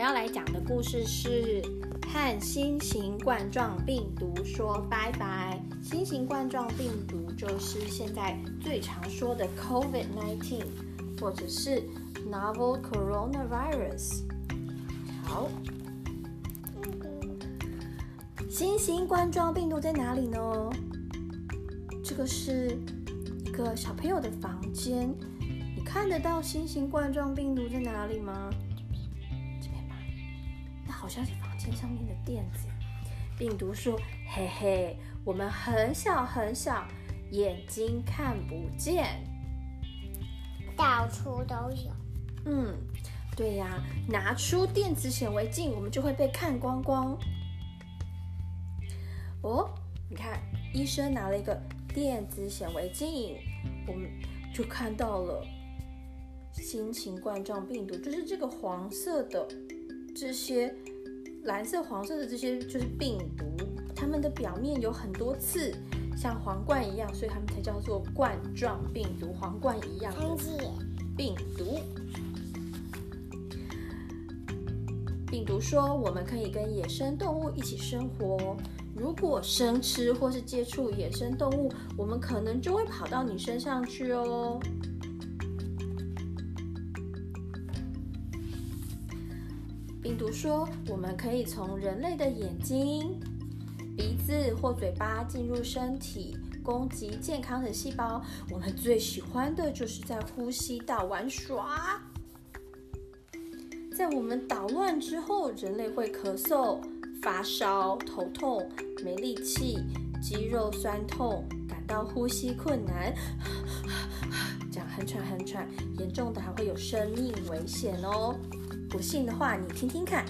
们要来讲的故事是和新型冠状病毒说拜拜。新型冠状病毒就是现在最常说的 COVID-19，或者是 Novel Coronavirus。好，新型冠状病毒在哪里呢？这个是一个小朋友的房间，你看得到新型冠状病毒在哪里吗？这边吗？那好像是房间上面的垫子。病毒说：“嘿嘿，我们很小很小，眼睛看不见，到处都有。嗯，对呀，拿出电子显微镜，我们就会被看光光。哦，你看，医生拿了一个电子显微镜，我们就看到了新型冠状病毒，就是这个黄色的这些蓝色、黄色的这些就是病毒，它们的表面有很多刺，像皇冠一样，所以它们才叫做冠状病毒，皇冠一样的病毒。病毒说：“我们可以跟野生动物一起生活。如果生吃或是接触野生动物，我们可能就会跑到你身上去哦。”比如说：“我们可以从人类的眼睛、鼻子或嘴巴进入身体，攻击健康的细胞。我们最喜欢的就是在呼吸道玩耍。在我们捣乱之后，人类会咳嗽、发烧、头痛、没力气、肌肉酸痛、感到呼吸困难，这样很喘很喘，严重的还会有生命危险哦。不信的话，你听听看。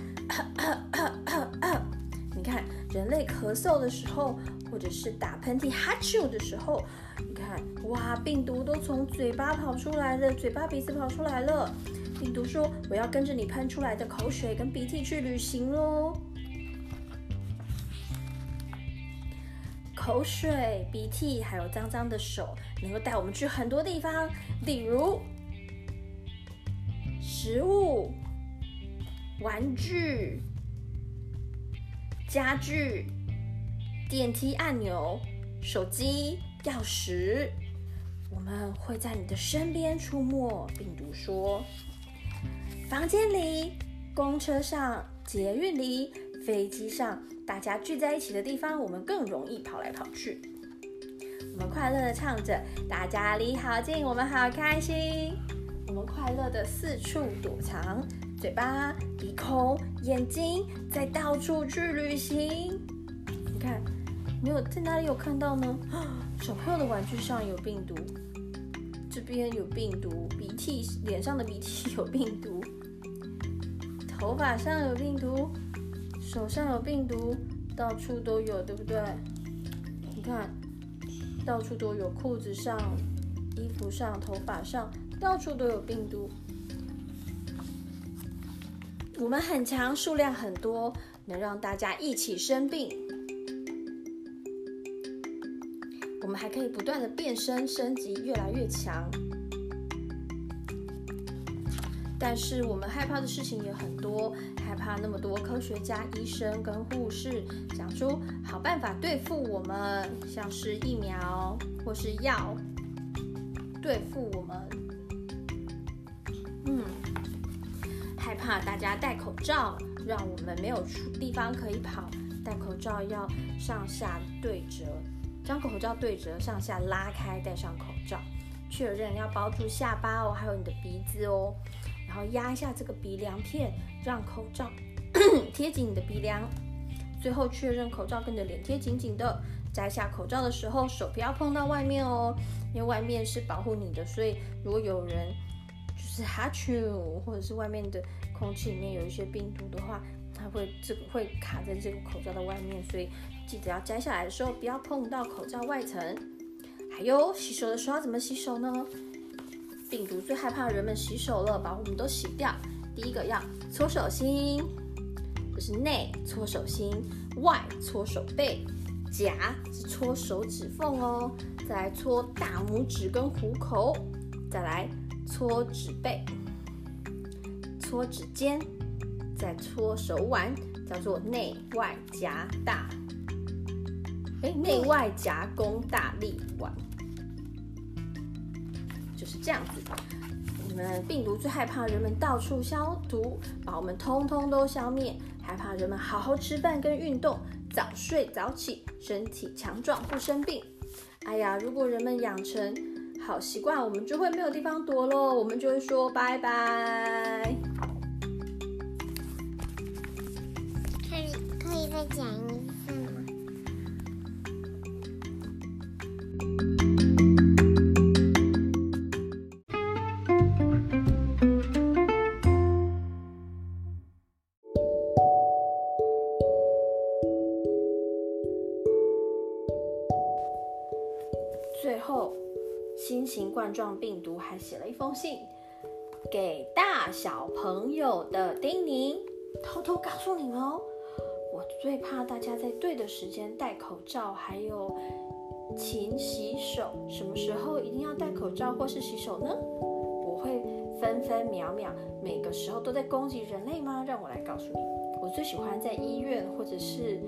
你看，人类咳嗽的时候，或者是打喷嚏、哈啾的时候，你看，哇，病毒都从嘴巴跑出来了，嘴巴、鼻子跑出来了。病毒说：“我要跟着你喷出来的口水跟鼻涕去旅行喽。”口水、鼻涕还有脏脏的手，能够带我们去很多地方，例如食物、玩具、家具、电梯按钮、手机、钥匙，我们会在你的身边出没。病毒说。房间里、公车上、捷运里、飞机上，大家聚在一起的地方，我们更容易跑来跑去。我们快乐的唱着：“大家离好近，我们好开心。”我们快乐的四处躲藏，嘴巴、鼻孔、眼睛在到处去旅行。你看，你有在哪里有看到呢？小朋友的玩具上有病毒，这边有病毒，鼻涕脸上的鼻涕有病毒。头发上有病毒，手上有病毒，到处都有，对不对？你看，到处都有，裤子上、衣服上、头发上，到处都有病毒。我们很强，数量很多，能让大家一起生病。我们还可以不断的变身、升级，越来越强。但是我们害怕的事情也很多，害怕那么多科学家、医生跟护士讲出好办法对付我们，像是疫苗或是药对付我们。怕大家戴口罩，让我们没有出地方可以跑。戴口罩要上下对折，将口罩对折上下拉开，戴上口罩，确认要包住下巴哦，还有你的鼻子哦。然后压一下这个鼻梁片，让口罩贴紧你的鼻梁。最后确认口罩跟你的脸贴紧紧的。摘下口罩的时候，手不要碰到外面哦，因为外面是保护你的。所以如果有人就是哈啾，或者是外面的空气里面有一些病毒的话，它会这个会卡在这个口罩的外面。所以记得要摘下来的时候不要碰到口罩外层。还有洗手的时候要怎么洗手呢？病毒最害怕人们洗手了，把我们都洗掉。第一个要搓手心，就是内搓手心，外搓手背，夹是搓手指缝哦。再来搓大拇指跟虎口，再来搓指背，搓指尖，再搓手腕，叫做内外夹大，哎，内外夹弓大力丸，就是这样子。你们病毒最害怕人们到处消毒，把我们通通都消灭，害怕人们好好吃饭跟运动，早睡早起，身体强壮不生病。哎呀，如果人们养成好习惯，我们就会没有地方躲喽，我们就会说拜拜。可以再讲一次吗？最后，新型冠状病毒还写了一封信给大小朋友的叮咛，偷偷告诉你们哦，我最怕大家在对的时间戴口罩，还有勤洗手。什么时候一定要戴口罩或是洗手呢？我会分分秒秒，每个时候都在攻击人类吗？让我来告诉你，我最喜欢在医院或者是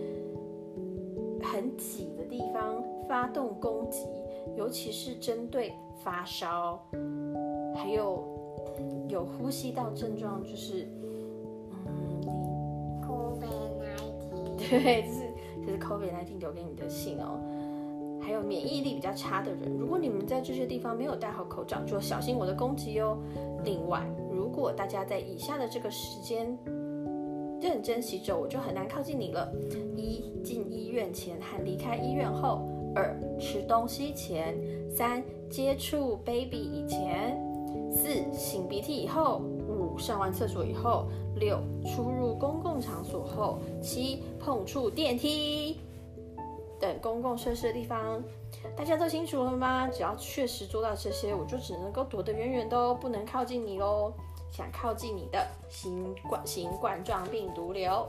很挤的地方发动攻击。尤其是针对发烧，还有有呼吸道症状，就是对，这是这是 COVID-19 留给你的信哦。还有免疫力比较差的人，如果你们在这些地方没有戴好口罩，就小心我的攻击哦。另外，如果大家在以下的这个时间认真洗手，我就很难靠近你了。一进医院前和离开医院后。二吃东西前，三接触 baby 以前，四擤鼻涕以后，上完厕所以后，六出入公共场所后，七碰触电梯等公共设施的地方。大家都清楚了吗？只要确实做到这些，我就只能够躲得远远的哦，不能靠近你喽。想靠近你的新冠新冠状病毒流。